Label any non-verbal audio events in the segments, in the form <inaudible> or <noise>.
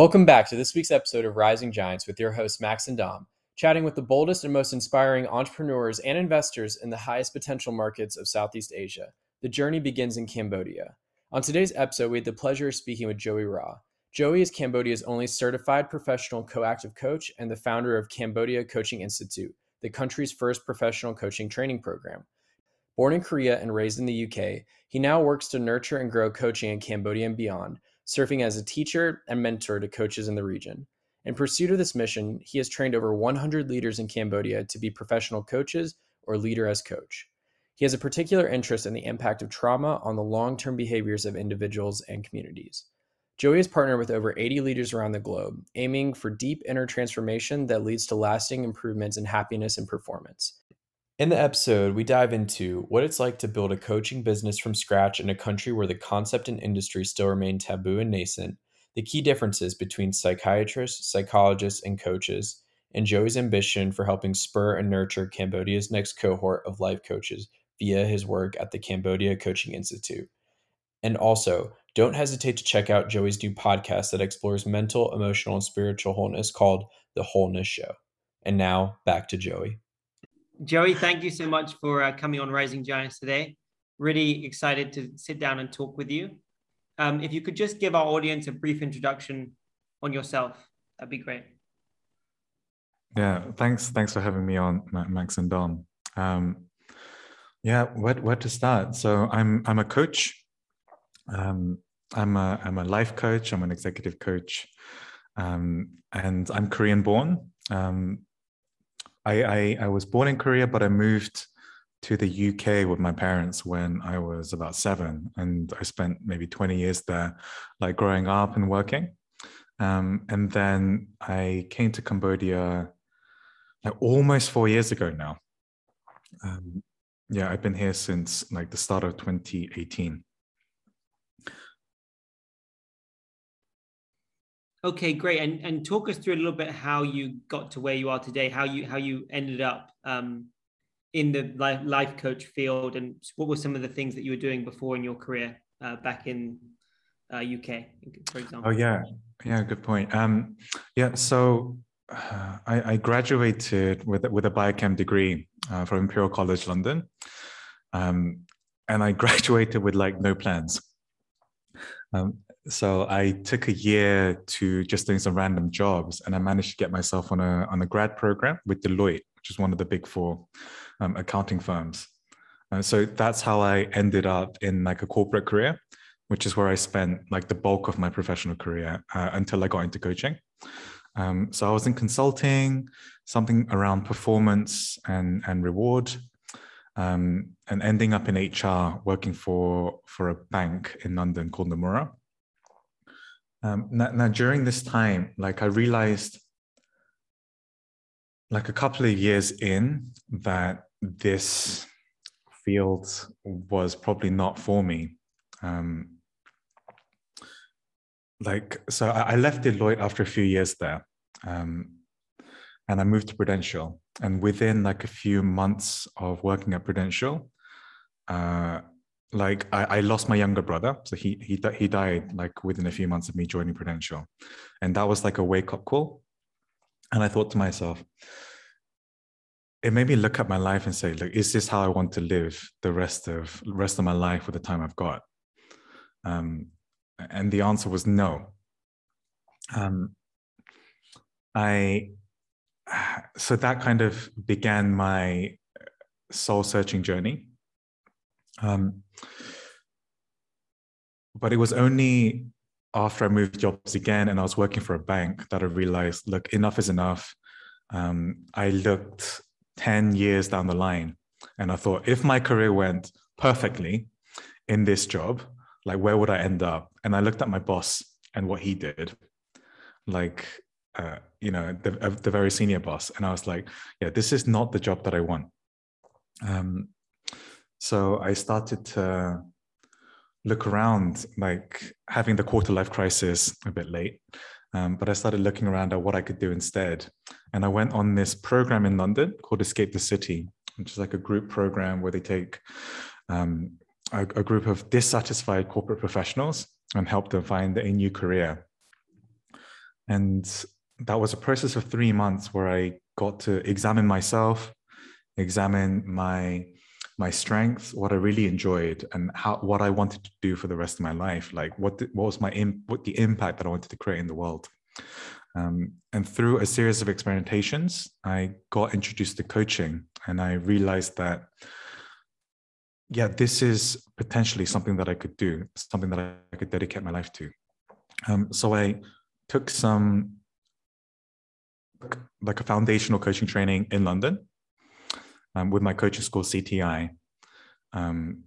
Welcome back to this week's episode of Rising Giants with your hosts, Max and Dom, chatting with the boldest and most inspiring entrepreneurs and investors in the highest potential markets of Southeast Asia. The journey begins in Cambodia. On today's episode, we had the pleasure of speaking with Joey Ra. Joey is Cambodia's only certified professional coactive coach and the founder of Cambodia Coaching Institute, the country's first professional coaching training program. Born in Korea and raised in the UK, he now works to nurture and grow coaching in Cambodia and beyond serving as a teacher and mentor to coaches in the region. In pursuit of this mission, he has trained over 100 leaders in Cambodia to be professional coaches or leader as coach. He has a particular interest in the impact of trauma on the long term behaviors of individuals and communities. Joey has partnered with over 80 leaders around the globe, aiming for deep inner transformation that leads to lasting improvements in happiness and performance. In the episode, we dive into what it's like to build a coaching business from scratch in a country where the concept and industry still remain taboo and nascent, the key differences between psychiatrists, psychologists, and coaches, and Joey's ambition for helping spur and nurture Cambodia's next cohort of life coaches via his work at the Cambodia Coaching Institute. And also, don't hesitate to check out Joey's new podcast that explores mental, emotional, and spiritual wholeness called The Wholeness Show. And now, back to Joey. Joey, thank you so much for uh, coming on Rising Giants today. Really excited to sit down and talk with you. Um, if you could just give our audience a brief introduction on yourself, that'd be great. Yeah, thanks. Thanks for having me on, Max and Dom. Um, yeah, where, where to start? So I'm I'm a coach. Um, I'm a I'm a life coach. I'm an executive coach, um, and I'm Korean born. Um, I, I, I was born in Korea, but I moved to the UK with my parents when I was about seven, and I spent maybe 20 years there, like growing up and working. Um, and then I came to Cambodia like almost four years ago now. Um, yeah, I've been here since like the start of 2018. Okay, great. And and talk us through a little bit how you got to where you are today, how you how you ended up um, in the life, coach field, and what were some of the things that you were doing before in your career uh, back in uh, UK, for example. Oh yeah, yeah, good point. Um, yeah, so uh, I, I, graduated with with a biochem degree uh, from Imperial College London, um, and I <laughs> graduated with like no plans. Um, so I took a year to just doing some random jobs, and I managed to get myself on a on a grad program with Deloitte, which is one of the big four um, accounting firms. So that's how I ended up in like a corporate career, which is where I spent like the bulk of my professional career uh, until I got into coaching. Um, so I was in consulting, something around performance and and reward, um, and ending up in HR, working for for a bank in London called Nomura. Um, now, now, during this time, like I realized, like a couple of years in, that this field was probably not for me. Um, like, so I, I, left Deloitte after a few years there, um, and I moved to Prudential. And within like a few months of working at Prudential, uh, like I, I, lost my younger brother. So he he he died like within a few months of me joining prudential. And that was like a wake up call. And i thought to myself it made me look at my life and say like is this how i want to live the rest of rest of my life with the time i've got? Um, and the answer was no. Um, i so that kind of began my soul searching journey. Um, but it was only after I moved jobs again and I was working for a bank that I realized, look, enough is enough. Um, I looked 10 years down the line and I thought, if my career went perfectly in this job, like where would I end up? And I looked at my boss and what he did, like, uh, you know, the, uh, the very senior boss. And I was like, yeah, this is not the job that I want. Um, so I started to look around, like having the quarter life crisis a bit late. Um, but I started looking around at what I could do instead. And I went on this program in London called Escape the City, which is like a group program where they take um, a, a, group of dissatisfied corporate professionals and help them find a new career. And that was a process of three months where I got to examine myself, examine my my strengths, what I really enjoyed, and how what I wanted to do for the rest of my life. Like what what was my what the impact that I wanted to create in the world. Um, and through a series of experimentations, I got introduced to coaching, and I realized that yeah, this is potentially something that I could do, something that I could dedicate my life to. Um, so I took some like a foundational coaching training in London um, with my coaching school CTI. Um,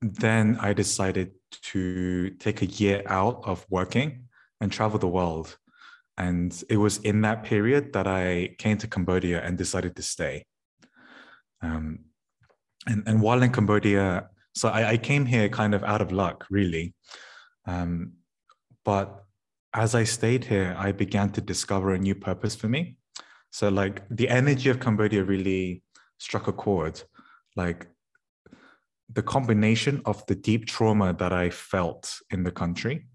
then I decided to take a year out of working and travel the world. And it was in that period that I came to Cambodia and decided to stay. Um, and, and while in Cambodia, so I, I, came here kind of out of luck, really. Um, but as I stayed here, I began to discover a new purpose for me. So, like, the energy of Cambodia really struck a chord. Like, the combination of the deep trauma that I felt in the country,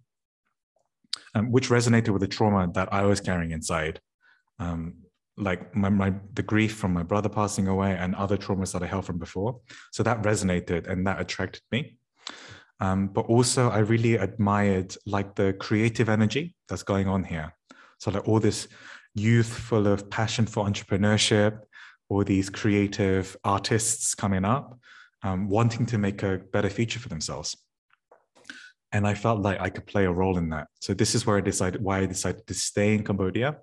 um, which resonated with the trauma that I was carrying inside. Um, like my, my the grief from my brother passing away and other traumas that I held from before. So that resonated and that attracted me. Um, but also I really admired like the creative energy that's going on here. So like all this youth full of passion for entrepreneurship, all these creative artists coming up, um, wanting to make a better future for themselves. And I felt like I could play a role in that. So this is where I decided why I decided to stay in Cambodia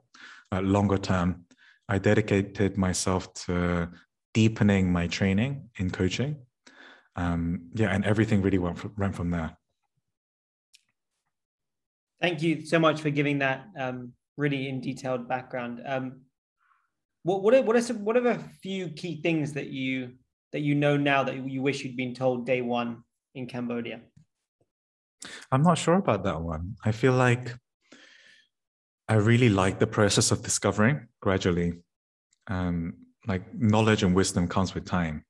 uh, longer term I dedicated myself to deepening my training in coaching. Um, yeah, and everything really went from, went from there. Thank you so much for giving that um, really in detailed background. Um, what what are, what are some what are a few key things that you that you know now that you wish you'd been told day one in Cambodia? I'm not sure about that one. I feel like I really like the process of discovering gradually. Um, like knowledge and wisdom comes with time.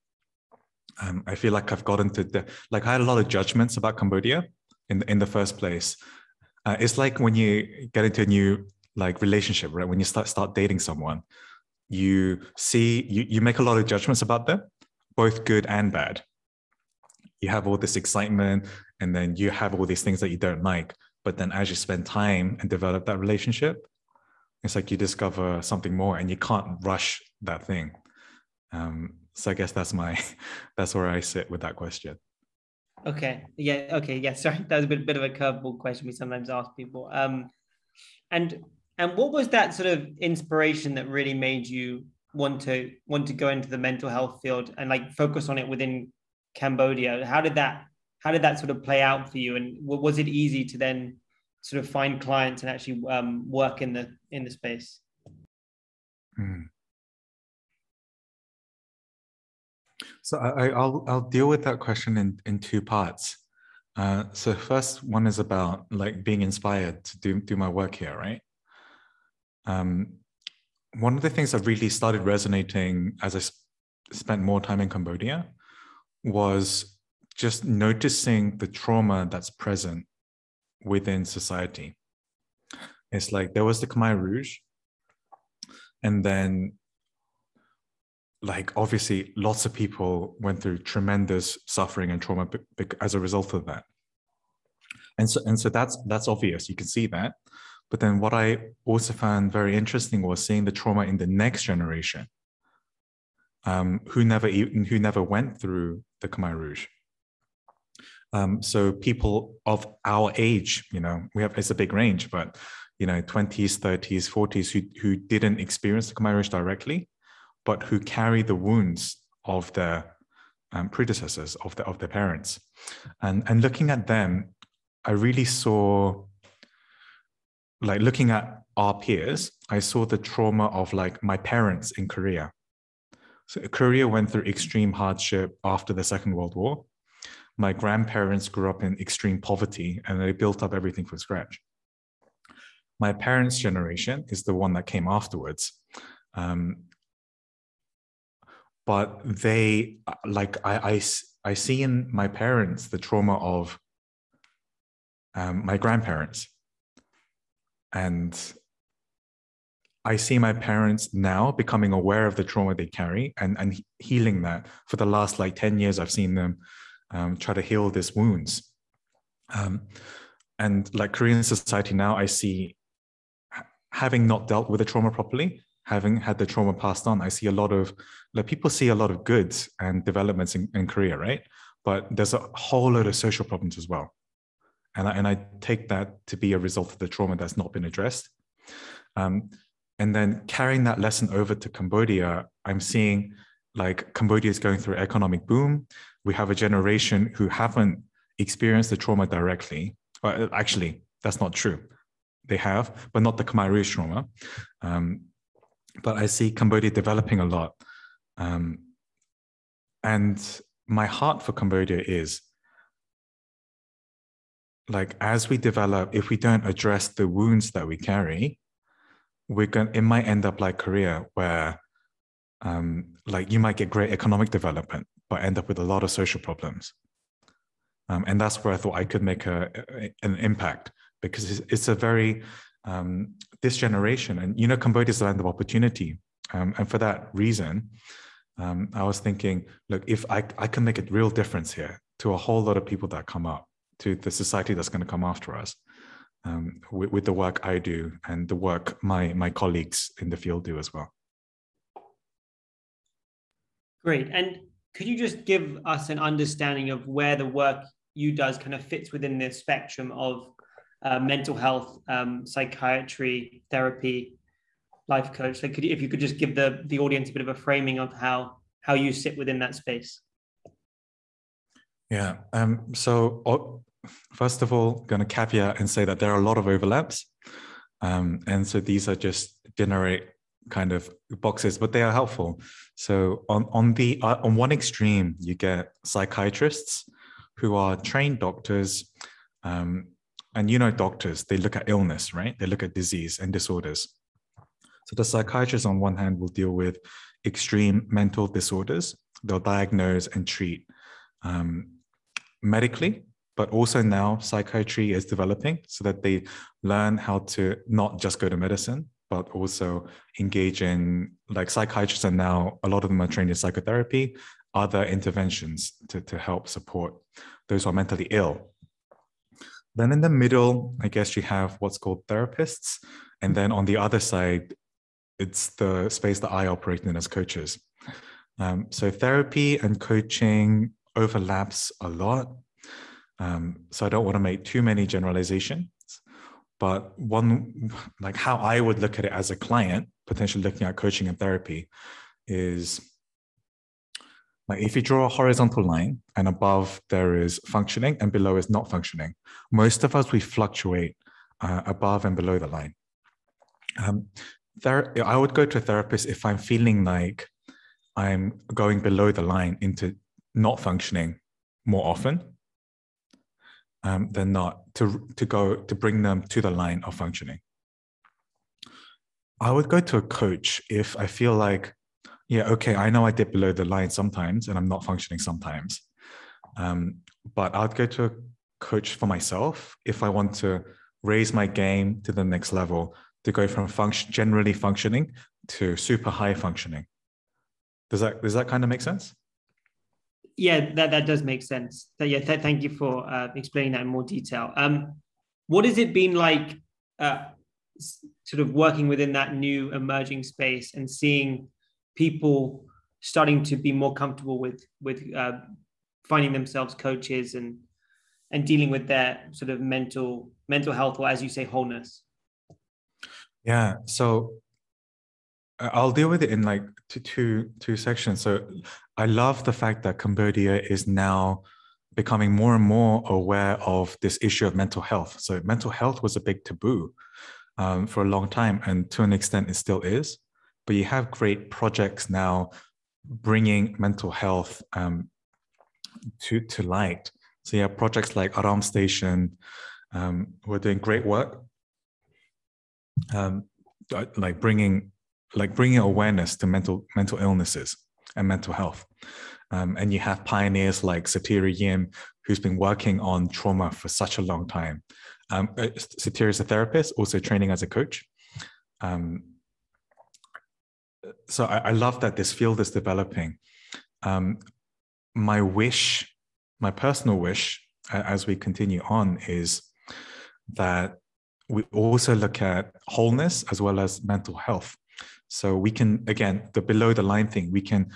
Um, I feel like I've gotten to the, like I had a lot of judgments about Cambodia in in the first place. Uh, it's like when you get into a new like relationship, right? When you start start dating someone, you see you you make a lot of judgments about them, both good and bad. You have all this excitement, and then you have all these things that you don't like. But then as you spend time and develop that relationship, it's like you discover something more and you can't rush that thing. Um, so I guess that's my <laughs> that's where I sit with that question. Okay. Yeah. Okay. Yeah. Sorry, <laughs> that was a bit, bit of a curveball question we sometimes ask people. Um, and and what was that sort of inspiration that really made you want to want to go into the mental health field and like focus on it within Cambodia? How did that how did that sort of play out for you? And was it easy to then sort of find clients and actually um, work in the in the space? Hmm. So I, will I'll deal with that question in in two parts. Uh, so first one is about like being inspired to do do my work here, right? Um, one of the things that really started resonating as I sp- spent more time in Cambodia was just noticing the trauma that's present within society. It's like there was the Khmer Rouge, and then like obviously lots of people went through tremendous suffering and trauma as a result of that. And so and so that's that's obvious. You can see that but then what i also found very interesting was seeing the trauma in the next generation um, who never even who never went through the Khmer Rouge. Um, so people of our age, you know, we have it's a big range, but you know, 20s, 30s, 40s who who didn't experience the Khmer Rouge directly, but who carry the wounds of their um, predecessors, of the of their parents, and and looking at them, I really saw, like looking at our peers, I saw the trauma of like my parents in Korea. So Korea went through extreme hardship after the Second World War my grandparents grew up in extreme poverty and they built up everything from scratch. My parents' generation is the one that came afterwards. Um, but they, like, I, I, I see in my parents the trauma of um, my grandparents. And I see my parents now becoming aware of the trauma they carry and, and healing that. For the last like 10 years, I've seen them um, try to heal these wounds. Um, and like Korean society now, I see having not dealt with the trauma properly, having had the trauma passed on, I see a lot of like people see a lot of goods and developments in, in Korea, right? But there's a whole lot of social problems as well. And I, and I take that to be a result of the trauma that's not been addressed. Um, and then carrying that lesson over to Cambodia, I'm seeing like Cambodia is going through economic boom. We have a generation who haven't experienced the trauma directly. Well, actually, that's not true. They have, but not the Khmer Rouge trauma. Um, but I see Cambodia developing a lot. Um, and my heart for Cambodia is like as we develop, if we don't address the wounds that we carry, we're going it might end up like Korea, where um, like you might get great economic development, but end up with a lot of social problems. Um, and that's where I thought I could make a, a an impact because it's, it's a very um, this generation, and you know, Cambodia is a land of opportunity, um, and for that reason, um, I was thinking, look, if I I can make a real difference here to a whole lot of people that come up, to the society that's going to come after us, um, with, with, the work I do and the work my my colleagues in the field do as well. Great. And could you just give us an understanding of where the work you does kind of fits within the spectrum of uh, mental health, um, psychiatry, therapy, life coach? So could if you could just give the the audience a bit of a framing of how how you sit within that space. Yeah. Um, so first of all, going to caveat and say that there are a lot of overlaps. Um, and so these are just generic kind of boxes, but they are helpful. So on, on the uh, on one extreme, you get psychiatrists who are trained doctors. Um, and you know doctors, they look at illness, right? They look at disease and disorders. So the psychiatrists on one hand will deal with extreme mental disorders. They'll diagnose and treat um, medically but also now psychiatry is developing so that they learn how to not just go to medicine but also engage in like psychiatrists are now a lot of them are trained in psychotherapy other interventions to, to help support those who are mentally ill. Then in the middle i guess you have what's called therapists and then on the other side it's the space that i operate in as coaches. Um, so therapy and coaching overlaps a lot um, so I don't want to make too many generalizations, but one, like how I would look at it as a client, potentially looking at coaching and therapy, is like if you draw a horizontal line and above there is functioning and below is not functioning, most of us we fluctuate uh, above and below the line. Um, there, I would go to a therapist if I'm feeling like I'm going below the line into not functioning more often um, than not to, to go to bring them to the line of functioning. I would go to a coach if I feel like, yeah, okay, I know I dip below the line sometimes and I'm not functioning sometimes. Um, but I'd go to a coach for myself if I want to raise my game to the next level, to go from function generally functioning to super high functioning. Does that does that kind of make sense? Yeah, that, that does make sense. So, yeah, th- thank you for uh, explaining that in more detail. Um, what has it been like, uh, sort of working within that new emerging space and seeing people starting to be more comfortable with with uh, finding themselves coaches and and dealing with their sort of mental mental health or as you say wholeness yeah so I'll deal with it in like two, two, two sections. So I love the fact that Cambodia is now becoming more and more aware of this issue of mental health. So mental health was a big taboo um, for a long time, and to an extent, it still is. But you have great projects now bringing mental health um, to to light. So you have projects like Aram Station, um, who are doing great work, um, like bringing like bringing awareness to mental mental illnesses and mental health. Um, and you have pioneers like Satira Yim, who's been working on trauma for such a long time. Um, uh, Satir is a therapist, also training as a coach. Um, so I, I, love that this field is developing. Um, my wish, my personal wish, as we continue on, is that we also look at wholeness as well as mental health. So we can, again, the below the line thing, we can,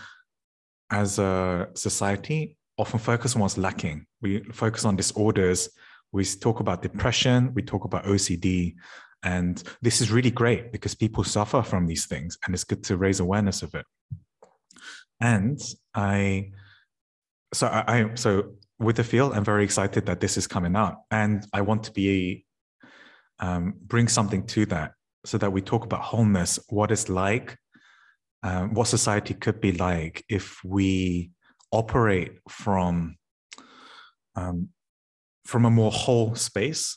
as a society, often focus on what's lacking. We focus on disorders. We talk about depression. We talk about OCD. And this is really great because people suffer from these things and it's good to raise awareness of it. And I, so I, I so with the field, I'm very excited that this is coming out and I want to be, um, bring something to that so that we talk about wholeness, what it's like, um, what society could be like if we operate from um, from a more whole space,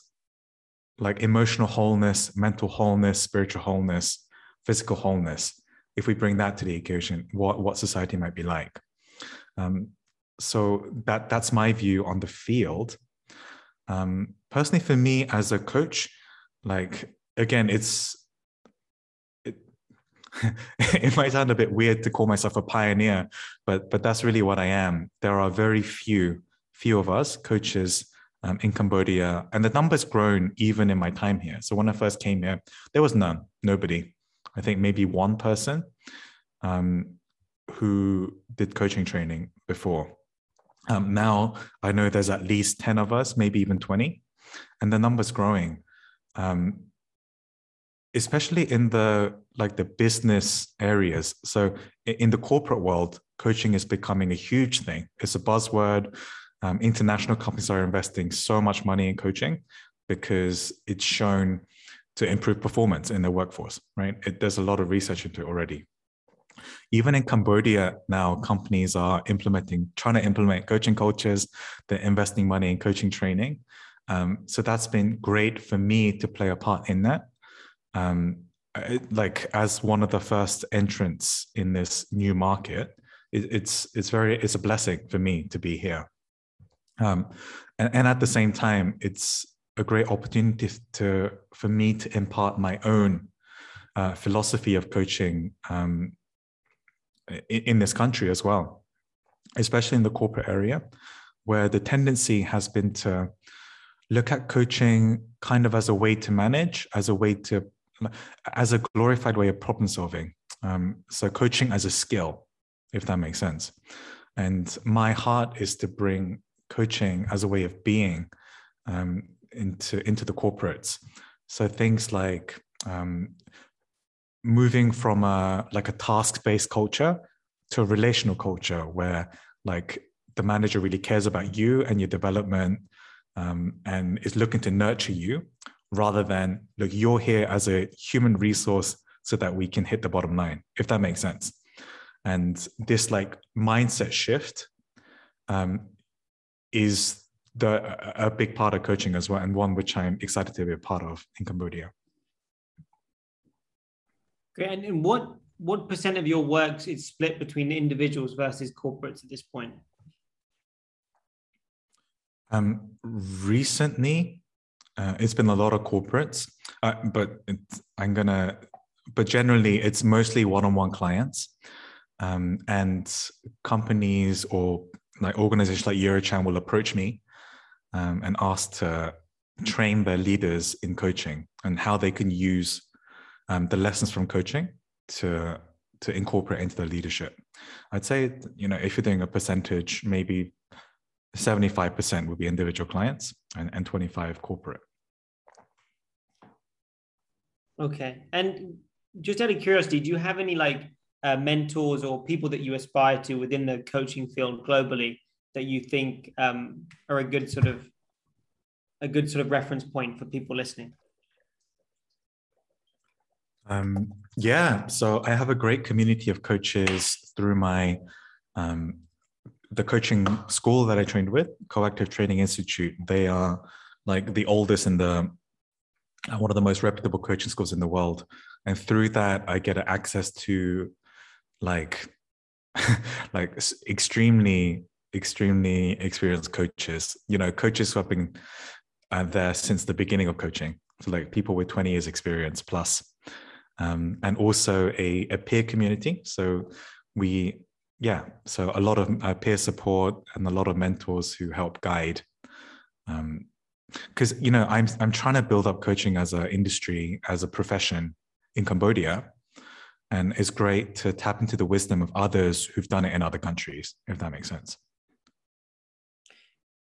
like emotional wholeness, mental wholeness, spiritual wholeness, physical wholeness. If we bring that to the equation, what what society might be like. Um, so that that's my view on the field. Um, personally, for me as a coach, like again, it's it, <laughs> it might sound a bit weird to call myself a pioneer, but but that's really what I am. There are very few few of us coaches um, in Cambodia, and the number's grown even in my time here. So when I first came here, there was none, nobody. I think maybe one person um, who did coaching training before. Um, now I know there's at least 10 of us, maybe even 20, and the number's growing. Um, especially in the like the business areas. So in the corporate world coaching is becoming a huge thing. It's a buzzword. Um, international companies are investing so much money in coaching because it's shown to improve performance in their workforce right? It, there's a lot of research into it already. Even in cambodia now companies are implementing trying to implement coaching cultures. They're investing money in coaching training. Um, so that's been great for me to play a part in that um, like as one of the first entrants in this new market, it, it's it's very it's a blessing for me to be here. Um, and, and at the same time, it's a great opportunity to for me to impart my own uh, philosophy of coaching um, in, in, this country as well, especially in the corporate area, where the tendency has been to look at coaching kind of as a way to manage, as a way to as a glorified way of problem solving. Um, so coaching as a skill, if that makes sense. And my heart is to bring coaching as a way of being um, into into the corporates. So things like um, moving from a like a task based culture to a relational culture where like the manager really cares about you and your development um, and is looking to nurture you rather than look you're here as a human resource so that we can hit the bottom line if that makes sense. And this like mindset shift um, is the a big part of coaching as well and one which i'm excited to be a part of in cambodia. Great. And what what percent of your work is split between individuals versus corporates at this point? Um, recently uh, it's been a lot of corporates, uh, but I'm gonna. But generally, it's mostly one-on-one clients, um, and companies or like organizations like EuroCham will approach me um, and ask to train their leaders in coaching and how they can use um, the lessons from coaching to to incorporate into their leadership. I'd say you know if you're doing a percentage, maybe 75% will be individual clients and, and 25 corporate. Okay. And just out of curiosity, do you have any like uh, mentors or people that you aspire to within the coaching field globally that you think um, are a good sort of a good sort of reference point for people listening? Um, yeah, so I have a great community of coaches through my um, the coaching school that I trained with, Coactive Training Institute, they are like the oldest and the uh, one of the most reputable coaching schools in the world. And through that, I get access to like <laughs> like extremely extremely experienced coaches you know coaches who have been uh, there since the beginning of coaching. So like people with 20 years experience plus, um, and also a, a peer community. So we, yeah, so a lot of uh, peer support and a lot of mentors who help guide. Because um, you know, I'm I'm trying to build up coaching as an industry, as a profession in Cambodia, and it's great to tap into the wisdom of others who've done it in other countries, if that makes sense.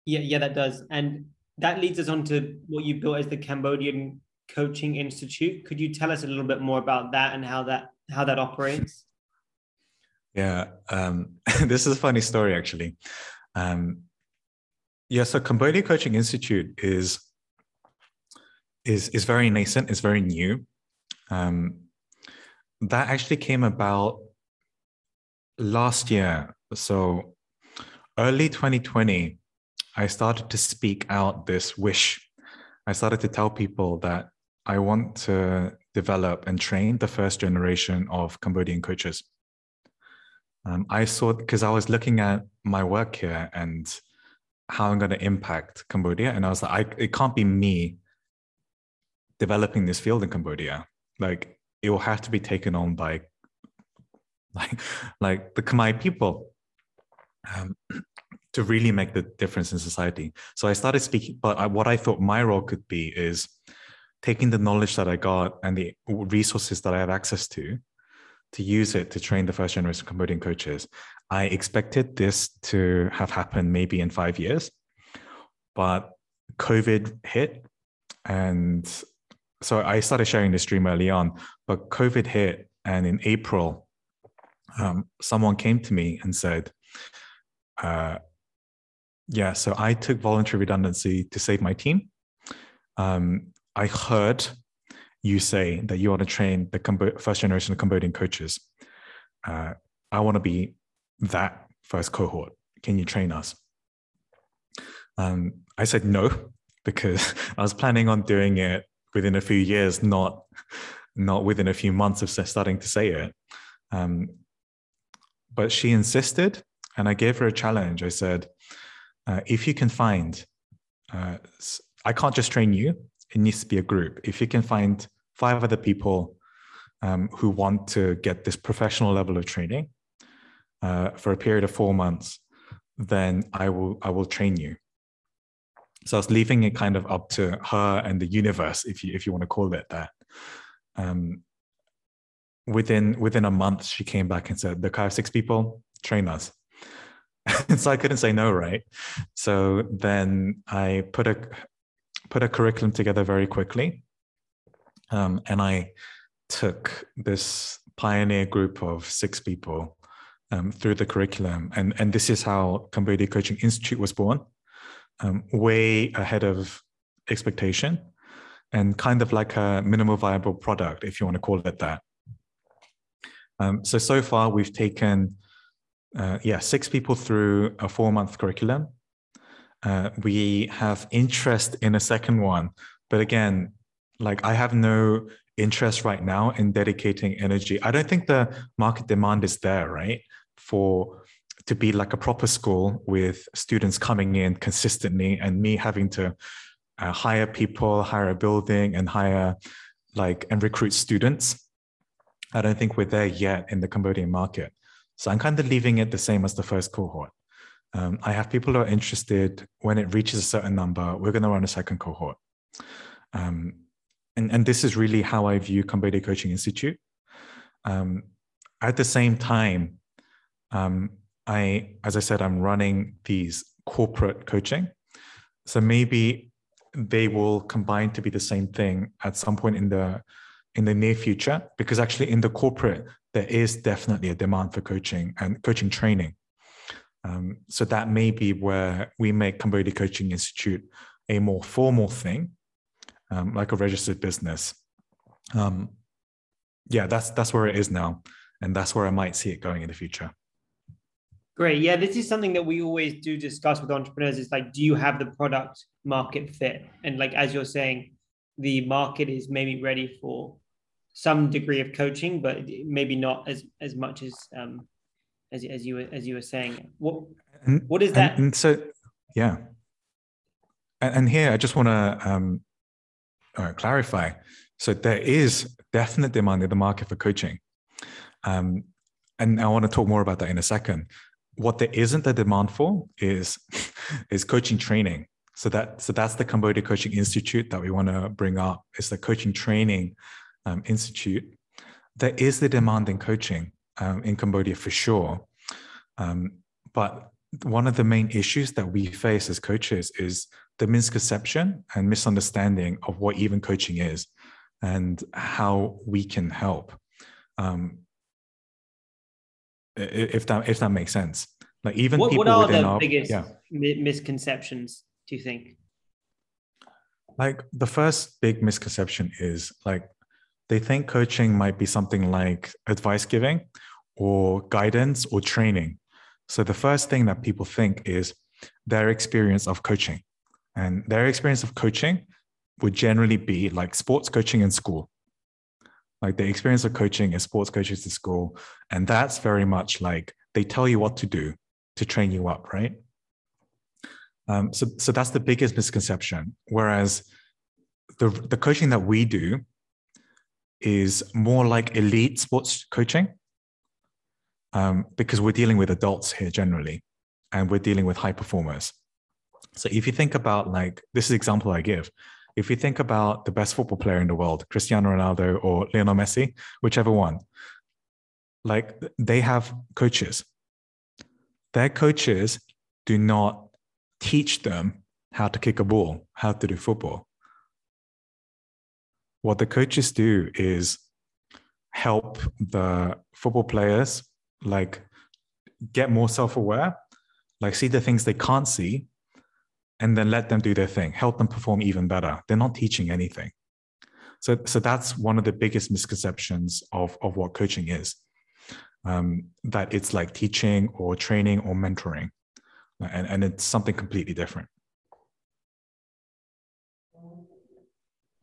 Yeah, yeah, that does. And that leads us on to what you built as the Cambodian Coaching Institute. Could you tell us a little bit more about that and how that how that operates? Yeah, um, <laughs> this is a funny story actually. Um, yeah, so Cambodia Coaching Institute is is is very nascent. It's very new. Um, that actually came about last year. So early 2020, I started to speak out this wish. I started to tell people that I want to develop and train the first generation of Cambodian coaches. Um, I saw because I was looking at my work here and how I'm going to impact Cambodia, and I was like, I, it can't be me developing this field in Cambodia. Like, it will have to be taken on by like like the Khmer people. Um, to really make the difference in society. So I started speaking, but I, what I thought my role could be is taking the knowledge that I got and the resources that I have access to, to use it to train the first generation Cambodian coaches. I expected this to have happened maybe in five years, but COVID hit. And so I started sharing this dream early on, but COVID hit. And in April, um, someone came to me and said, uh, yeah, so I took voluntary redundancy to save my team. Um, I heard you say that you want to train the first generation of Cambodian coaches. Uh, I want to be that first cohort. Can you train us? Um, I said no because <laughs> I was planning on doing it within a few years, not not within a few months of starting to say it. Um, but she insisted, and I gave her a challenge. I said, uh, if you can find, uh, I can't just train you, it needs to be a group. If you can find five other people um, who want to get this professional level of training uh, for a period of four months, then I will I will train you. So I was leaving it kind of up to her and the universe, if you if you want to call it that. Um, within within a month, she came back and said, "The I have six people. Train us." <laughs> so I couldn't say no, right? So then I put a put a curriculum together very quickly, um, and I took this pioneer group of six people um, through the curriculum, and and this is how Cambodia Coaching Institute was born, um, way ahead of expectation, and kind of like a minimal viable product, if you want to call it that. Um, so so far we've taken uh, yeah, six people through a four month curriculum. Uh, we have interest in a second one, but again, like I have no interest right now in dedicating energy. I don't think the market demand is there, right? For to be like a proper school with students coming in consistently and me having to uh, hire people, hire a building, and hire like and recruit students. I don't think we're there yet in the Cambodian market. So I'm kind of leaving it the same as the first cohort. Um, I have people who are interested. When it reaches a certain number, we're going to run a second cohort. Um, and, and this is really how I view Cambodia Coaching Institute. Um, at the same time, um, I, as I said, I'm running these corporate coaching. So maybe they will combine to be the same thing at some point in the in the near future because actually in the corporate there is definitely a demand for coaching and coaching training. Um, so that may be where we make Cambodia Coaching Institute a more formal thing, um, like a registered business. Um, yeah, that's that's where it is now, and that's where I might see it going in the future. Great. Yeah, this is something that we always do discuss with entrepreneurs. Is like, do you have the product market fit? And like as you're saying, the market is maybe ready for some degree of coaching, but maybe not as as much as um, as as you as you were saying. What what is that? And, and so yeah. and, and here I just want to um, uh, clarify. So there is definite demand in the market for coaching. Um, and I want to talk more about that in a second. What there isn't a demand for is <laughs> is coaching training. So that so that's the Cambodia Coaching Institute that we want to bring up. It's the coaching training um, institute. There is the demand in coaching um, in Cambodia for sure, um, but one of the main issues that we face as coaches is the misconception and misunderstanding of what even coaching is and how we can help. Um, if that if that makes sense, like even what, people what are the our, biggest yeah. misconceptions? Do you think? Like the first big misconception is like they think coaching might be something like advice giving or guidance or training. So the first thing that people think is their experience of coaching. And their experience of coaching would generally be like sports coaching in school. Like the experience of coaching is sports coaches in school. And that's very much like they tell you what to do to train you up, right? Um, so, so that's the biggest misconception. Whereas the, the coaching that we do is more like elite sports coaching um, because we're dealing with adults here generally and we're dealing with high performers. So if you think about like this is example I give. If you think about the best football player in the world, Cristiano Ronaldo or Lionel Messi, whichever one, like they have coaches. Their coaches do not teach them how to kick a ball, how to do football. What the coaches do is help the football players like get more self-aware like see the things they can't see and then let them do their thing help them perform even better they're not teaching anything so so that's one of the biggest misconceptions of of what coaching is um, that it's like teaching or training or mentoring and, and it's something completely different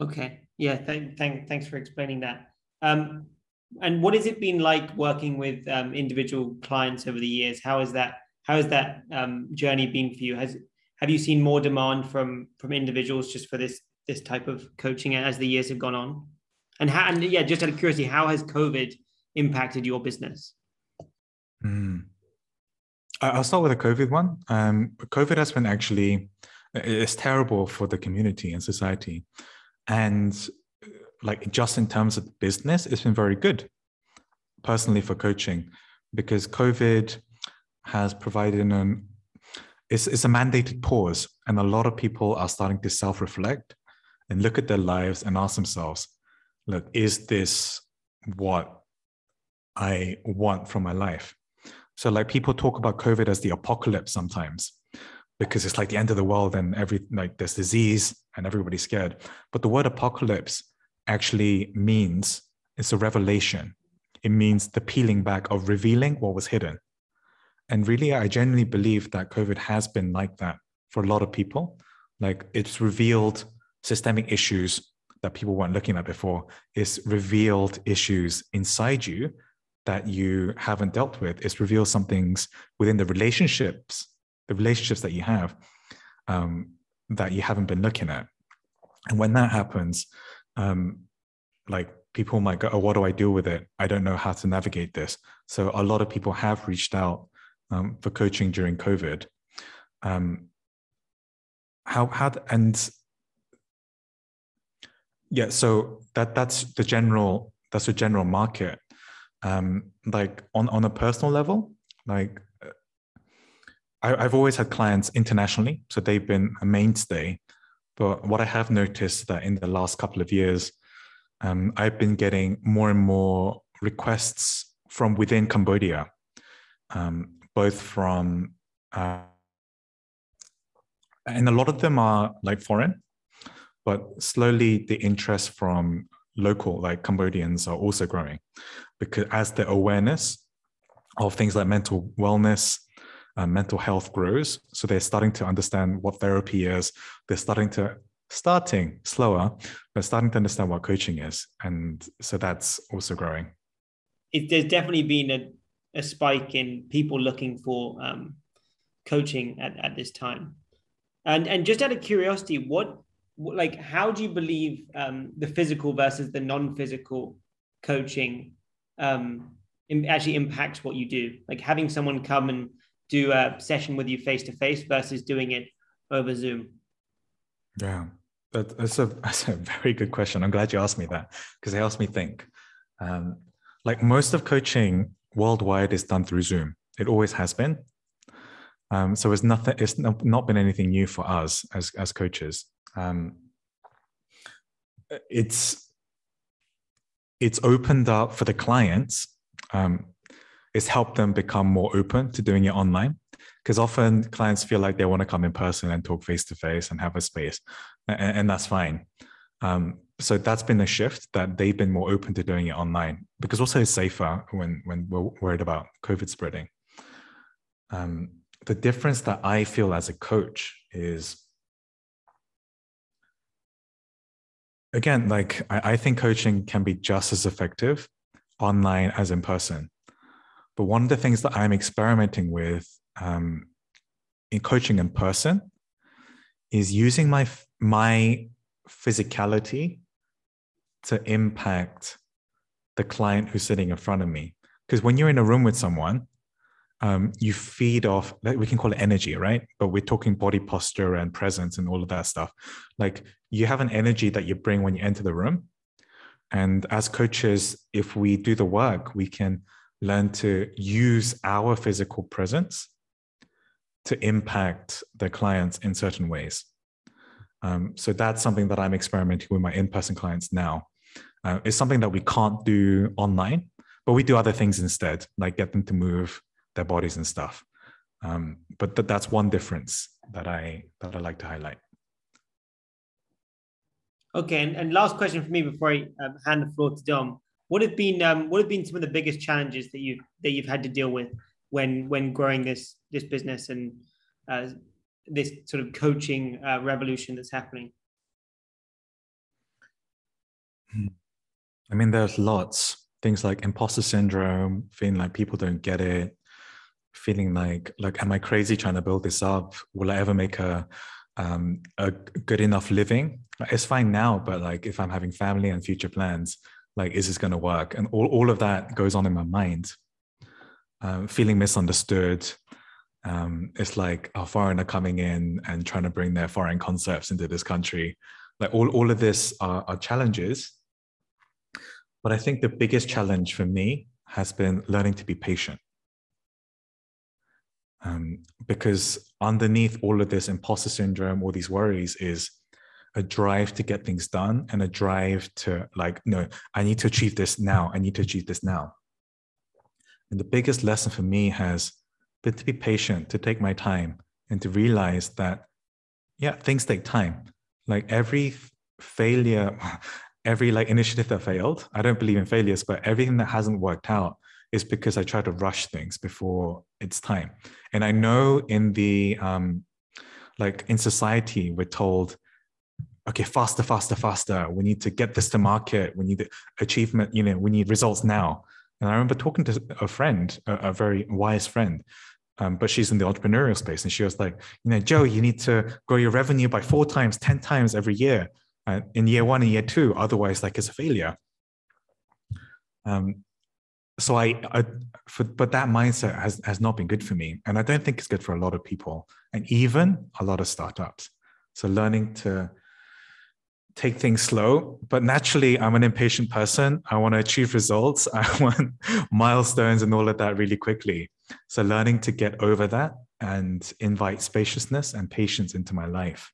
okay yeah th- th- thanks for explaining that um, and what has it been like working with um, individual clients over the years? How is that? How has that um, journey been for you? Has have you seen more demand from from individuals just for this this type of coaching as the years have gone on? And how? And yeah, just out of curiosity, how has COVID impacted your business? Mm. I'll start with a COVID one. Um, COVID has been actually it's terrible for the community and society, and like just in terms of business, it's been very good personally for coaching because COVID has provided an it's, it's a mandated pause and a lot of people are starting to self-reflect and look at their lives and ask themselves look is this what i want from my life so like people talk about covid as the apocalypse sometimes because it's like the end of the world and every like there's disease and everybody's scared but the word apocalypse actually means it's a revelation. It means the peeling back of revealing what was hidden. And really, I genuinely believe that COVID has been like that for a lot of people. Like it's revealed systemic issues that people weren't looking at before. It's revealed issues inside you that you haven't dealt with. It's revealed some things within the relationships, the relationships that you have um, that you haven't been looking at. And when that happens, um, like people might go, oh, what do I do with it? I don't know how to navigate this. So a lot of people have reached out um, for coaching during COVID. Um, how how and yeah, so that that's the general that's the general market. Um, like on on a personal level, like I, I've always had clients internationally, so they've been a mainstay but what I have noticed that in the last couple of years, um, I've been getting more and more requests from within Cambodia, um, both from, uh, and a lot of them are like foreign, but slowly the interest from local, like Cambodians, are also growing because as the awareness of things like mental wellness, uh, mental health grows. So they're starting to understand what therapy is. They're starting to starting slower, but starting to understand what coaching is, and so that's also growing. It, there's definitely been a, a spike in people looking for um, coaching at, at this time. And and just out of curiosity, what like how do you believe um, the physical versus the non-physical coaching um, actually impacts what you do? Like having someone come and do a session with you face to face versus doing it over Zoom. Yeah, that, that's a <laughs> that's a very good question. I'm glad you asked me that because it helps me think. Um, like most of coaching worldwide is done through Zoom. It always has been. Um, so it's nothing. It's not, been anything new for us as as coaches. Um, it's it's opened up for the clients. Um, it's helped them become more open to doing it online because often clients feel like they want to come in person and talk face to face and have a space, and, and that's fine. Um, so that's been a shift that they've been more open to doing it online because also it's safer when when we're worried about COVID spreading. Um, the difference that I feel as a coach is again, like I, I think coaching can be just as effective online as in person. But one of the things that I'm experimenting with um, in coaching in person is using my my physicality to impact the client who's sitting in front of me. Because when you're in a room with someone, um, you feed off we can call it energy right? But we're talking body posture and presence and all of that stuff. Like you have an energy that you bring when you enter the room. And as coaches if we do the work we can learn to use our physical presence to impact the clients in certain ways. Um, so that's something that i'm experimenting with my in-person clients now uh, it's something that we can't do online but we do other things instead like get them to move their bodies and stuff. Um, but th- that's one difference that I that I like to highlight. Okay, and, and last question for me before I um, hand the floor to Dom. What have been um, what have been some of the biggest challenges that you that you've had to deal with when when growing this this business and uh, this sort of coaching uh, revolution that's happening? Hmm. I mean, there's lots. Things like imposter syndrome, feeling like people don't get it, feeling like like am i crazy trying to build this up? Will i ever make a um, a good enough living? It's fine now but like if i'm having family and future plans like is this going to work? And all, all of that goes on in my mind. Um, feeling misunderstood. Um, it's like a foreigner coming in and trying to bring their foreign concepts into this country. Like all, all of this are, are challenges but i think the biggest challenge for me has been learning to be patient um, because underneath all of this imposter syndrome, all these worries is a drive to get things done and a drive to like, no, I need to achieve this now. I need to achieve this now. And the biggest lesson for me has been to be patient, to take my time, and to realize that, yeah, things take time. Like every failure, <laughs> every like initiative that failed, I don't believe in failures, but everything that hasn't worked out is because I try to rush things before it's time. And I know in the um, like in society, we're told, okay, faster, faster, faster. We need to get this to market. We need achievement. You know, we need results now. And I remember talking to a friend, a, a very wise friend, um, but she's in the entrepreneurial space, and she was like, you know, Joe, you need to grow your revenue by four times, ten times every year uh, in year one and year two. Otherwise, like it's a failure. Um, so I, I for, but that mindset has has not been good for me, and I don't think it's good for a lot of people, and even a lot of startups. So learning to take things slow, but naturally, I'm an impatient person. I want to achieve results. <laughs> I want milestones and all of that really quickly. So learning to get over that and invite spaciousness and patience into my life.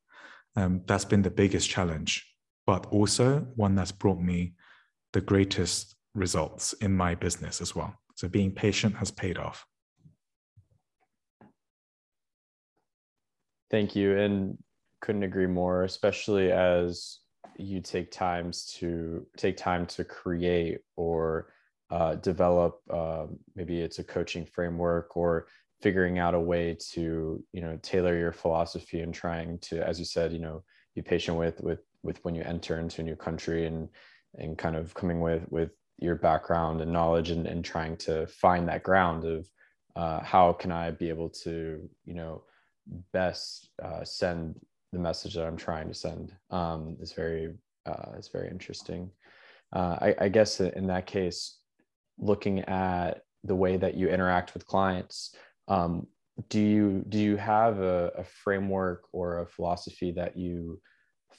Um, that's been the biggest challenge, but also one that's brought me the greatest results in my business as well. So being patient has paid off. Thank you. And couldn't agree more, especially as you take times to take time to create or uh, develop uh, maybe it's a coaching framework or figuring out a way to you know tailor your philosophy and trying to as you said you know be patient with with with when you enter into a new country and and kind of coming with with your background and knowledge and, and trying to find that ground of uh, how can I be able to, you know, best uh, send the message that I'm trying to send um, is very uh, is very interesting. Uh, I, I, guess in that case, looking at the way that you interact with clients, um, do you do you have a, a, framework or a philosophy that you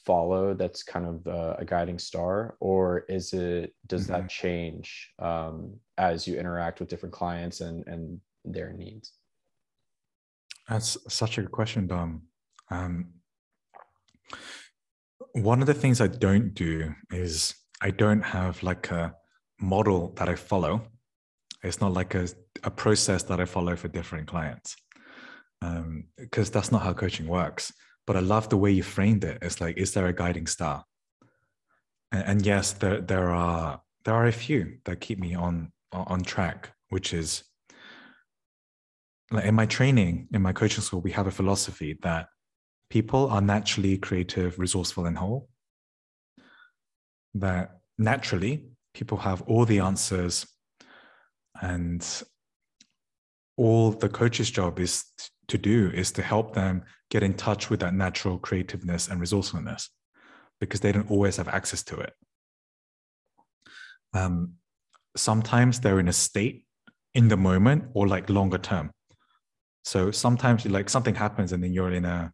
follow that's kind of a, a guiding star, or is it does mm-hmm. that change um, as you interact with different clients and and their needs? That's such a good question, Dom. Um, one of the things I don't do is I don't have like a model that I follow. It's not like a, a process that I follow for different clients. Because um, that's not how coaching works. But I love the way you framed it. It's like, is there a guiding star? And, and yes, there there are there are a few that keep me on on track, which is like in my training, in my coaching school, we have a philosophy that people are naturally creative, resourceful, and whole. That naturally people have all the answers, and all the coach's job is to do is to help them get in touch with that natural creativeness and resourcefulness because they don't always have access to it. Um, sometimes they're in a state in the moment or like longer term. So sometimes like something happens and then you're in a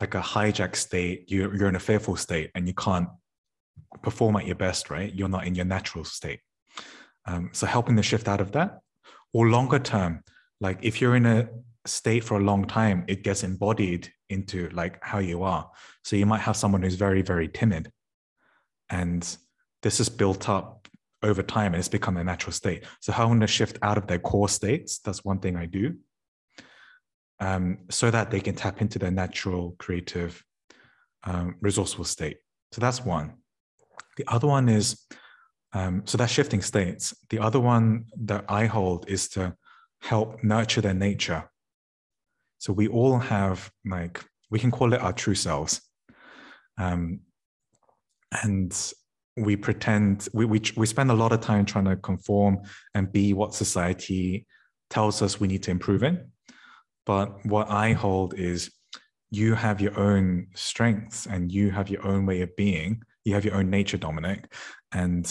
like a hijack state, you're, you're in a fearful state and you can't perform at your best, right? You're not in your natural state. Um, so helping to shift out of that or longer term, like if you're in a state for a long time, it gets embodied into like how you are. So you might have someone who's very, very timid and this is built up over time and it's become a natural state. So how to shift out of their core states, that's one thing I do um, so that they can tap into their natural creative um, resourceful state so that's one the other one is um, so that's shifting states the other one that i hold is to help nurture their nature so we all have like we can call it our true selves um, and we pretend we, we we spend a lot of time trying to conform and be what society tells us we need to improve in but what I hold is you have your own strengths and you have your own way of being. You have your own nature, Dominic. And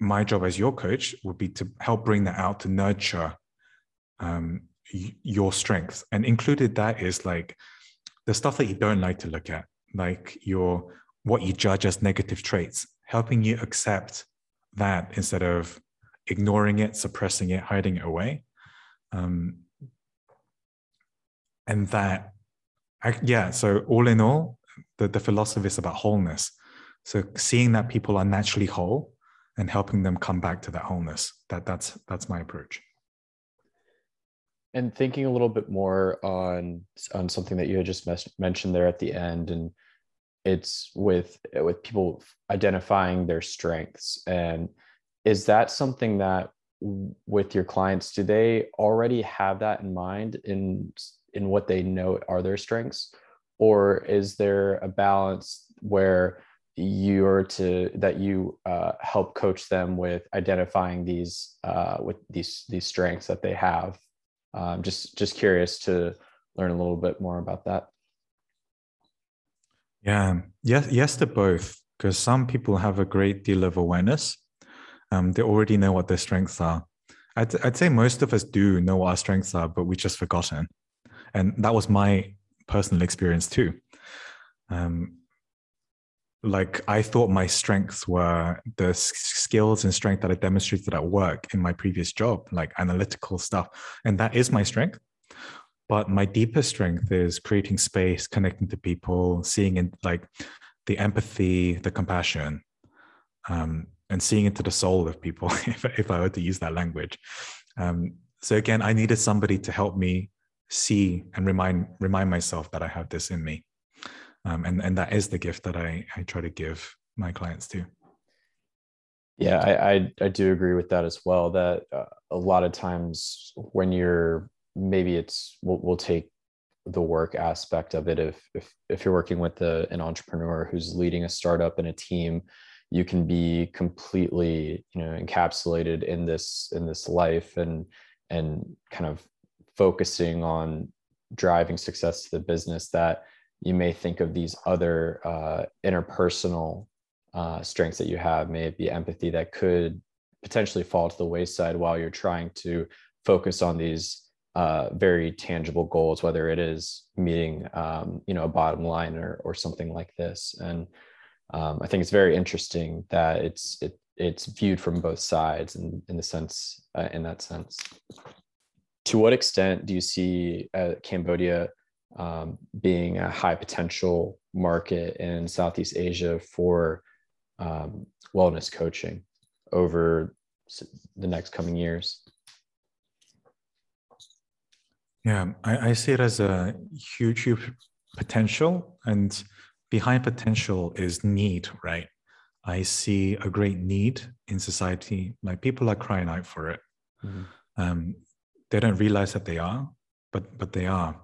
my job as your coach would be to help bring that out to nurture um, your strengths. And included that is like the stuff that you don't like to look at, like your what you judge as negative traits, helping you accept that instead of ignoring it, suppressing it, hiding it away. Um, and that I, yeah so all in all the, the philosophy is about wholeness so seeing that people are naturally whole and helping them come back to that wholeness that that's that's my approach and thinking a little bit more on on something that you had just mes- mentioned there at the end and it's with with people identifying their strengths and is that something that with your clients do they already have that in mind in in what they know are their strengths? Or is there a balance where you're to that you uh, help coach them with identifying these uh, with these these strengths that they have um, just just curious to learn a little bit more about that. Yeah yes yes to both because some people have a great deal of awareness. Um, they already know what their strengths are. I'd, I'd say most of us do know what our strengths are but we just forgotten. And that was my personal experience too. Um, like i thought my strengths were the skills and strength that i demonstrated at work in my previous job like analytical stuff and that is my strength but my deepest strength is creating space connecting to people seeing in like the empathy the compassion um, and seeing into the soul of people <laughs> if, if i were to use that language um, so again i needed somebody to help me see and remind remind myself that I have this in me. Um, and and that is the gift that I I try to give my clients too. Yeah, I, I, I do agree with that as well. That uh, a lot of times when you're maybe it's we'll, we'll take the work aspect of it. If if if you're working with a, an entrepreneur who's leading a startup and a team, you can be completely you know encapsulated in this in this life and and kind of focusing on driving success to the business that you may think of these other uh, interpersonal uh, strengths that you have may it be empathy that could potentially fall to the wayside while you're trying to focus on these uh, very tangible goals, whether it is meeting, um, you know, a bottom line or, or something like this. And um, I think it's very interesting that it's it, it's viewed from both sides in, in the sense uh, in that sense. To what extent do you see uh, Cambodia um, being a high potential market in Southeast Asia for um, wellness coaching over the next coming years? Yeah, I, I see it as a huge, huge potential. And behind potential is need, right? I see a great need in society. Like people are crying out for it. Mm-hmm. Um, they don't realize that they are, but but they are.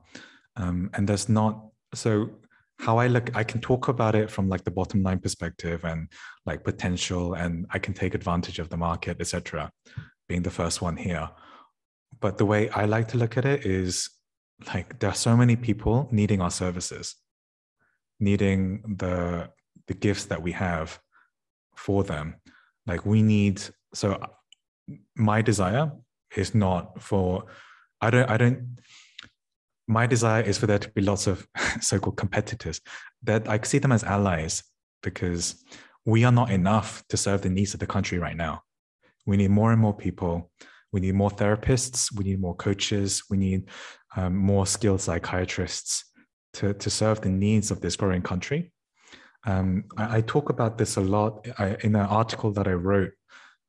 Um, and that's not so. How I look, I can talk about it from like the bottom line perspective and like potential, and I can take advantage of the market, etc. Being the first one here, but the way I like to look at it is like there are so many people needing our services, needing the the gifts that we have for them. Like we need so my desire is not for I don't I don't my desire is for there to be lots of <laughs> so-called competitors that I see them as allies because we are not enough to serve the needs of the country right now. We need more and more people we need more therapists. We need more coaches. We need um, more skilled psychiatrists to, to serve the needs of this growing country. Um, I, I, talk about this a lot I, in an article that I wrote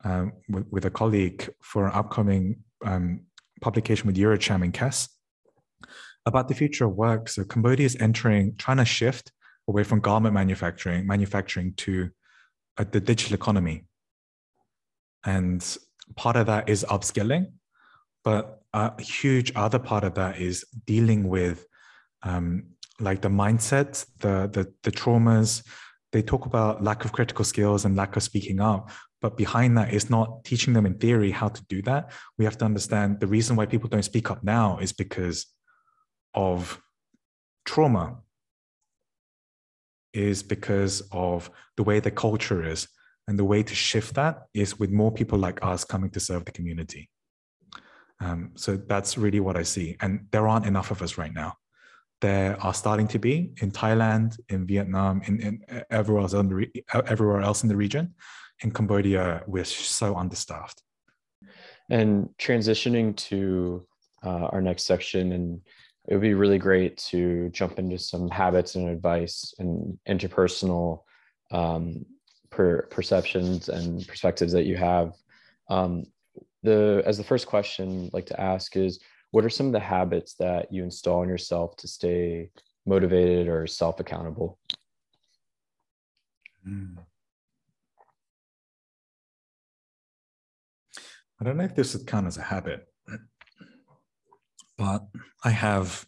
um, with, with, a colleague for an upcoming um, publication with EuroCham and CAS about the future of work. So Cambodia is entering, trying to shift away from garment manufacturing, manufacturing to uh, the digital economy. And part of that is upskilling, but a huge other part of that is dealing with um, like the mindset, the, the the traumas. They talk about lack of critical skills and lack of speaking up, but behind that is not teaching them in theory how to do that. We have to understand the reason why people don't speak up now is because of trauma, is because of the way the culture is. And the way to shift that is with more people like us coming to serve the community. Um, so that's really what I see. And there aren't enough of us right now. There are starting to be in Thailand, in Vietnam, in, in everywhere, else in everywhere else in the region. In Cambodia, we're so understaffed. And transitioning to uh, our next section, and it would be really great to jump into some habits and advice and interpersonal um, per perceptions and perspectives that you have. Um, the as the first question, I'd like to ask is, what are some of the habits that you install in yourself to stay motivated or self accountable? Mm. I don't know if this would count as a habit, but I have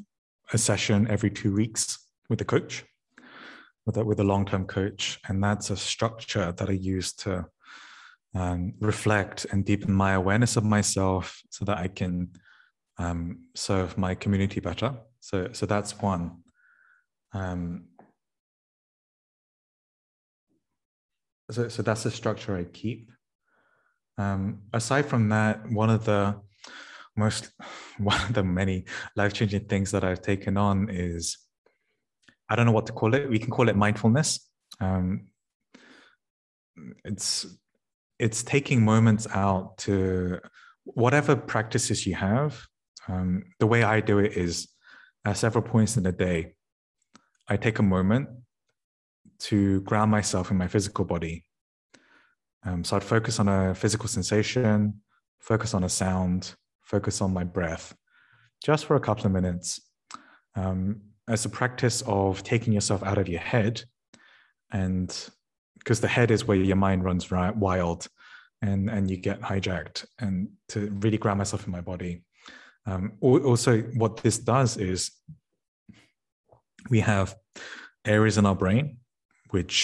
a session every two weeks with a coach with a, with a long-term coach. And that's a structure that i use to um, reflect and deepen my awareness of myself so that i can um, serve my community better. So so that's one. Um, so, so that's the structure i keep. Um, aside from that one of the most <sighs> one of the many life-changing things that i've taken on is I don't know what to call it. We can call it mindfulness. Um, it's it's taking moments out to whatever practices you have. Um, the way I do it is at several points in the day, I take a moment to ground myself in my physical body. Um, so I'd focus on a physical sensation, focus on a sound, focus on my breath, just for a couple of minutes. Um, as a practice of taking yourself out of your head and because the head is where your mind runs wild and and you get hijacked and to really ground myself in my body um, also what this does is we have areas in our brain which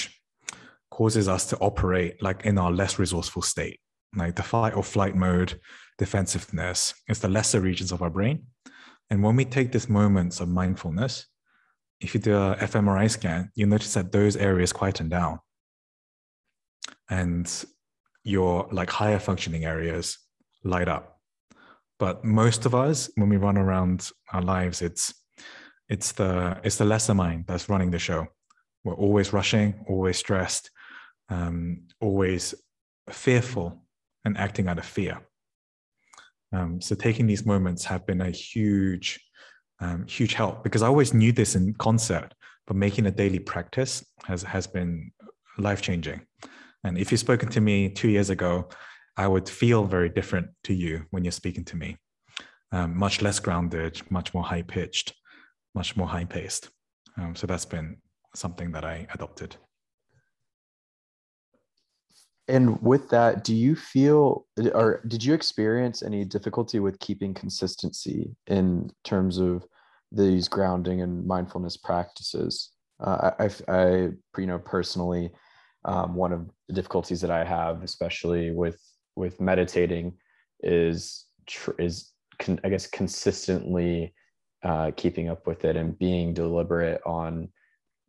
causes us to operate like in our less resourceful state like the fight or flight mode defensive ness is the lesser regions of our brain And when we take these moments of mindfulness, if you do a fMRI scan, you notice that those areas quieten down. And your like higher functioning areas light up. But most of us, when we run around our lives, it's it's the it's the lesser mind that's running the show. We're always rushing, always stressed, um, always fearful, and acting out of fear. Um, so taking these moments have been a huge, um, huge help because I always knew this in concept, but making a daily practice has has been life changing. And if you've spoken to me two years ago, I would feel very different to you when you're speaking to me. Um, much less grounded, much more high pitched, much more high paced. Um, so that's been something that I adopted. And with that, do you feel or did you experience any difficulty with keeping consistency in terms of these grounding and mindfulness practices? Uh, I, I, you know, personally, um, one of the difficulties that I have, especially with with meditating, is tr- is con- I guess consistently uh, keeping up with it and being deliberate on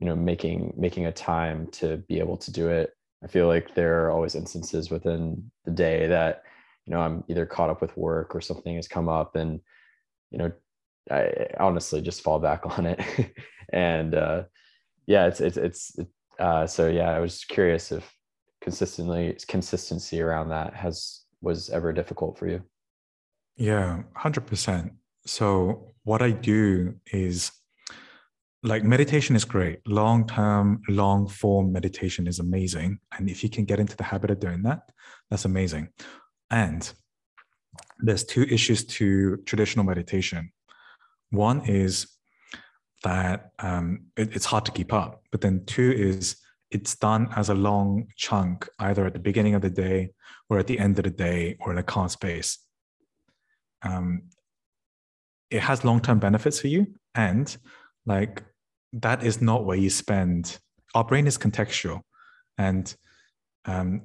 you know making making a time to be able to do it i feel like there are always instances within the day that you know i'm either caught up with work or something has come up and you know i honestly just fall back <laughs> on it. And uh yeah it's it's it's uh so yeah i was curious if consistently consistency around that has was ever difficult for you. Yeah 100% so what i do is like meditation is great. Long term long form meditation is amazing. And if you can get into the habit of doing that that's amazing. And there's two issues to traditional meditation. One is that um, it, it's hard to keep up. But then two is it's done as a long chunk either at the beginning of the day or at the end of the day or in a calm space. Um, it has long-term benefits for you. And like that is not where you spend. Our brain is contextual. And um,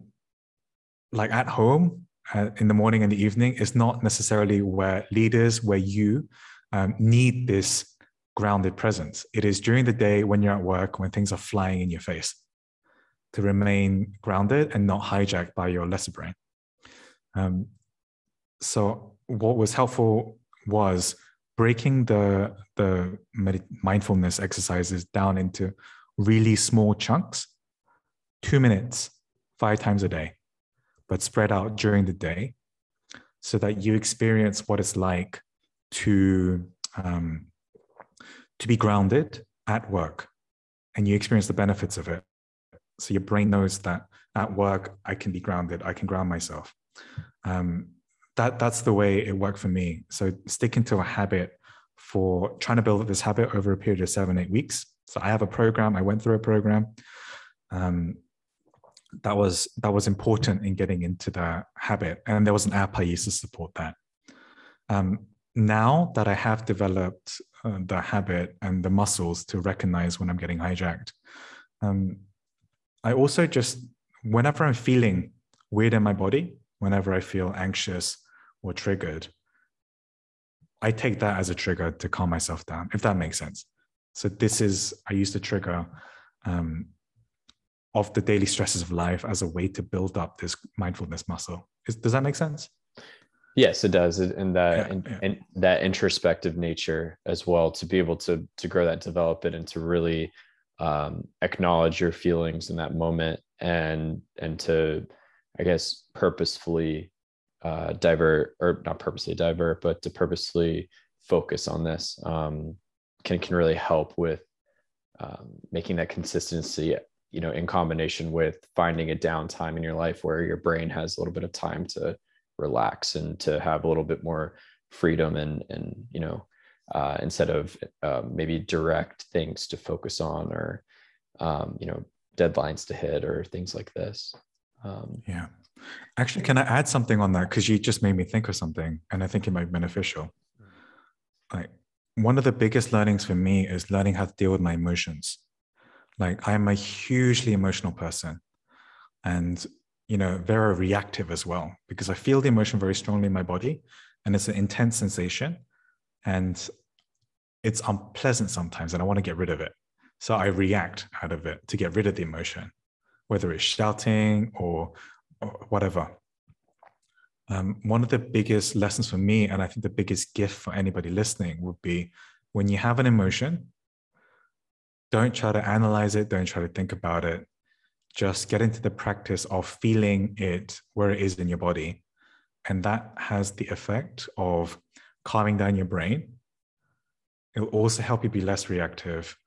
like at home uh, in the morning and the evening is not necessarily where leaders where you um, need this grounded presence. It is during the day when you're at work when things are flying in your face to remain grounded and not hijacked by your lesser brain. Um, so what was helpful was breaking the the mindfulness exercises down into really small chunks, two minutes, five times a day, but spread out during the day, so that you experience what it's like to um, to be grounded at work, and you experience the benefits of it. So your brain knows that at work I can be grounded, I can ground myself. Um, that that's the way it worked for me. So sticking to a habit for trying to build this habit over a period of seven eight weeks. So I have a program. I went through a program. Um, that was that was important in getting into that habit, and there was an app I used to support that. Um, now that I have developed uh, the habit and the muscles to recognize when I'm getting hijacked, um, I also just whenever I'm feeling weird in my body, whenever I feel anxious or triggered, I take that as a trigger to calm myself down, if that makes sense. So this is I use the trigger um, of the daily stresses of life as a way to build up this mindfulness muscle. Is, does that make sense? Yes, it does, and that yeah, and, yeah. and that introspective nature as well to be able to to grow that, develop it, and to really um, acknowledge your feelings in that moment, and and to, I guess, purposefully uh, divert or not purposely divert, but to purposely focus on this um, can can really help with um, making that consistency. You know, in combination with finding a downtime in your life where your brain has a little bit of time to relax and to have a little bit more freedom and and you know uh, instead of uh, maybe direct things to focus on or um, you know deadlines to hit or things like this. Um, yeah, Actually, can I add something on that? Because you just made me think of something, and I think it might be beneficial. Like one of the biggest learnings for me is learning how to deal with my emotions. Like I'm a hugely emotional person, and you know very reactive as well because I feel the emotion very strongly in my body, and it's an intense sensation, and it's unpleasant sometimes and I want to get rid of it. So I react out of it to get rid of the emotion, whether it's shouting or, or whatever. Um, one of the biggest lessons for me, and I think the biggest gift for anybody listening, would be when you have an emotion, don't try to analyze it, don't try to think about it. Just get into the practice of feeling it where it is in your body. And that has the effect of calming down your brain. It'll also help you be less reactive.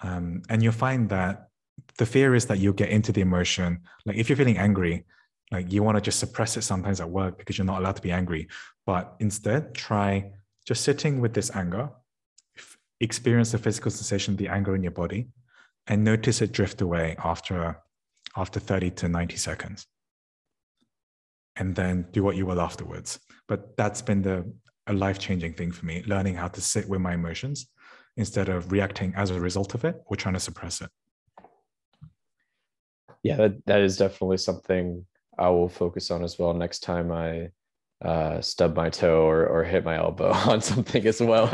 Um, and you'll find that the fear is that you'll get into the emotion. Like if you're feeling angry, like you want to just suppress it sometimes at work because you're not allowed to be angry. But instead, try just sitting with this anger, experience the physical sensation the anger in your body, and notice it drift away after after 30 to 90 seconds. And then do what you will afterwards. But that's been the a life-changing thing for me, learning how to sit with my emotions instead of reacting as a result of it or trying to suppress it. Yeah, that, that is definitely something I will focus on as well next time I uh, stub my toe or, or hit my elbow <laughs> on something as well.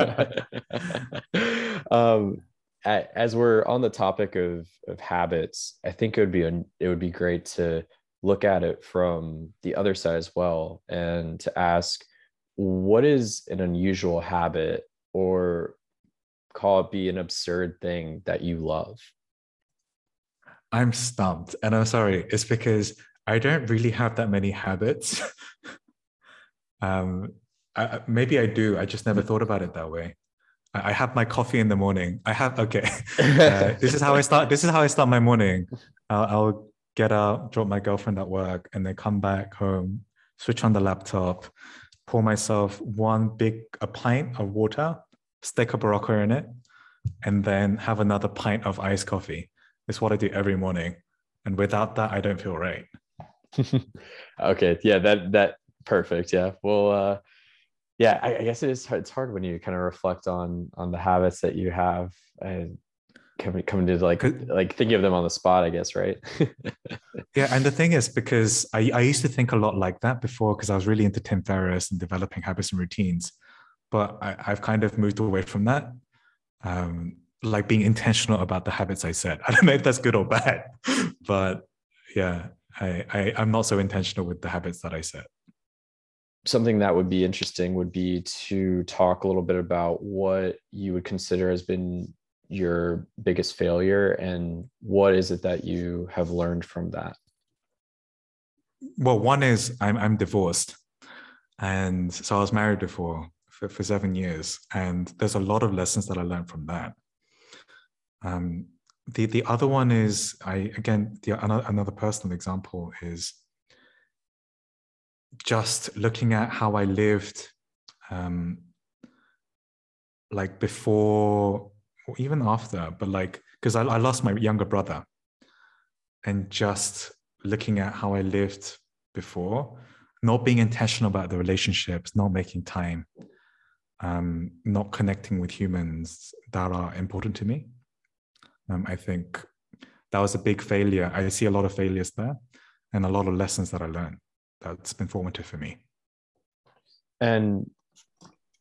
<laughs> um, as we're on the topic of, of habits, I think it would be a, it would be great to look at it from the other side as well and to ask what is an unusual habit or call it be an absurd thing that you love i'm stumped and i'm sorry it's because I don't really have that many habits. <laughs> um, I, maybe I do. I just never thought about it that way. I, I have my coffee in the morning. I have okay. <laughs> Uh, this is how I start. This is how I start my morning. I'll, I'll get up, drop my girlfriend at work, and then come back home, switch on the laptop, pour myself one big a pint of water, stick a Berocca in it, and then have another pint of iced coffee. It's what I do every morning. And without that, I don't feel right. <laughs> okay. Yeah. That, that perfect. Yeah. Well, uh, yeah, I, I guess it is, it's hard when you kind of reflect on, on the habits that you have and coming, coming to like, like thinking of them on the spot, I guess. Right. <laughs> yeah. And the thing is, because I, I used to think a lot like that before, because I was really into Tim Ferriss and developing habits and routines, but I, I've kind of moved away from that. Um, like being intentional about the habits I set. <laughs> I don't know if that's good or bad, but yeah, I, I I'm not so intentional with the habits that I set. Something that would be interesting would be to talk a little bit about what you would consider has been your biggest failure and what is it that you have learned from that? Well one is i'm, I'm divorced. And so i was married before for, for seven years. And there's a lot of lessons that i learned from that. Um, the the other one is I again the another, personal example is just looking at how I lived um like before or even after but like because I, I lost my younger brother and just looking at how I lived before not being intentional about the relationships not making time um, not connecting with humans that are important to me um, I think that was a big failure. I see a lot of failures there and a lot of lessons that I learned. That's been formative for me. And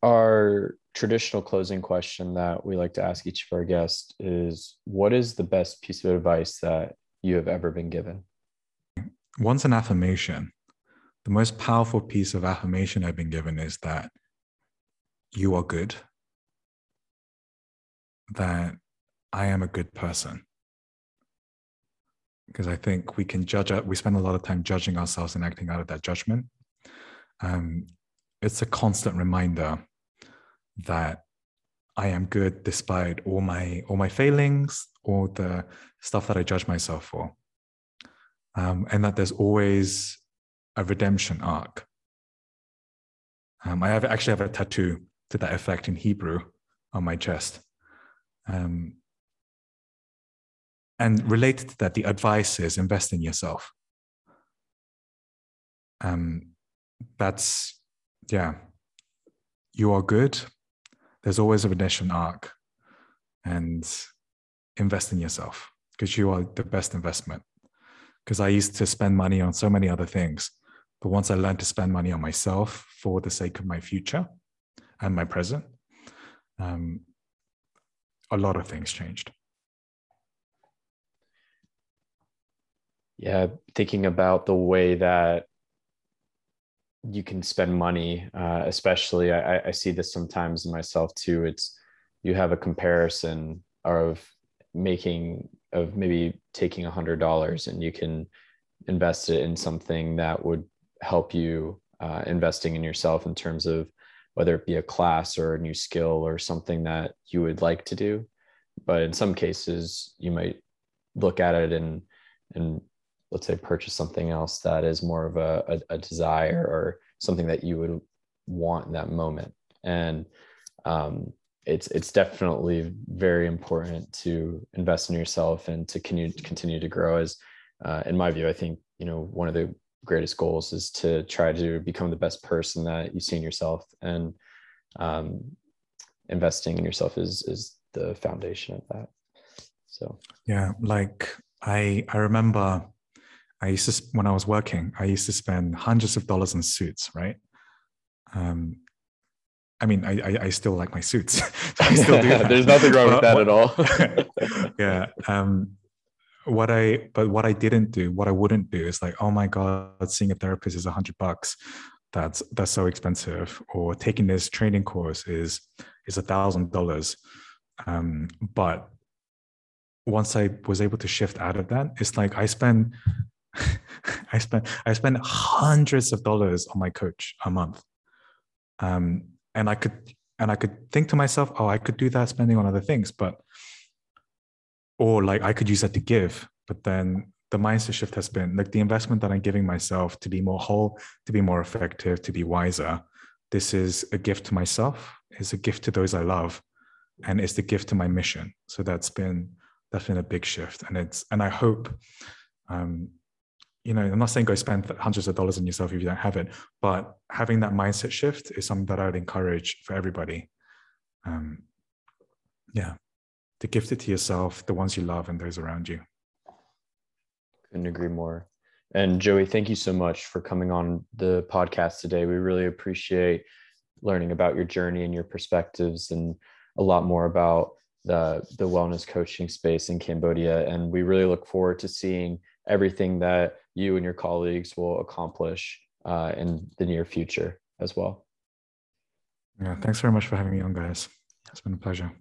our traditional closing question that we like to ask each of our guests is what is the best piece of advice that you have ever been given? Once an affirmation. The most powerful piece of affirmation I've been given is that you are good, that I am a good person. Because I think we can judge, we spend a lot of time judging ourselves and acting out of that judgment. Um, it's a constant reminder that I am good despite all my all my failings, all the stuff that I judge myself for, um, and that there's always a redemption arc. Um, I have actually have a tattoo to that effect in Hebrew on my chest. Um, and related to that, the advice is invest in yourself. Um, that's, yeah, you are good. There's always a redemption arc. And invest in yourself because you are the best investment. Because I used to spend money on so many other things. But once I learned to spend money on myself for the sake of my future and my present, um, a lot of things changed. Yeah, thinking about the way that you can spend money, uh, especially I, I see this sometimes in myself too. It's you have a comparison of making of maybe taking a hundred dollars and you can invest it in something that would help you uh, investing in yourself in terms of whether it be a class or a new skill or something that you would like to do but in some cases you might look at it and and let's say purchase something else that is more of a, a, a desire or something that you would want in that moment. And um, it's it's definitely very important to invest in yourself and to continue continue to grow as uh, in my view i think you know one of the greatest goals is to try to become the best person that you see in yourself. And um, investing in yourself is is the foundation of that. So. Yeah like i i remember i used to when i was working i used to spend hundreds of dollars on suits right um I mean, I, I, I still like my suits. <laughs> I still do <laughs> There's nothing wrong with that at all. <laughs> yeah. Um, what I but what I didn't do, what I wouldn't do is like, oh my god, seeing a therapist is a hundred bucks. That's that's so expensive. Or taking this training course is is a thousand dollars. Um, but once I was able to shift out of that, it's like I spend I spend I spend hundreds of dollars on my coach a month. Um, and I could and I could think to myself, oh, I could do that spending on other things, but or like I could use that to give. But then the mindset shift has been like the investment that I'm giving myself to be more whole, to be more effective, to be wiser. This is a gift to myself, it's a gift to those I love, and it's the gift to my mission. So that's been that's been a big shift. And it's and I hope um, you know, I'm not saying go spend hundreds of dollars on yourself if you don't have it, but having that mindset shift is something that I would encourage for everybody. Um, yeah, to gift it to yourself, the ones you love, and those around you. Couldn't agree more. And Joey, thank you so much for coming on the podcast today. We really appreciate learning about your journey and your perspectives, and a lot more about the the wellness coaching space in Cambodia. And we really look forward to seeing everything that you and your colleagues will accomplish uh, in the near future as well. Yeah, thanks very much for having me on, guys. It's been a pleasure.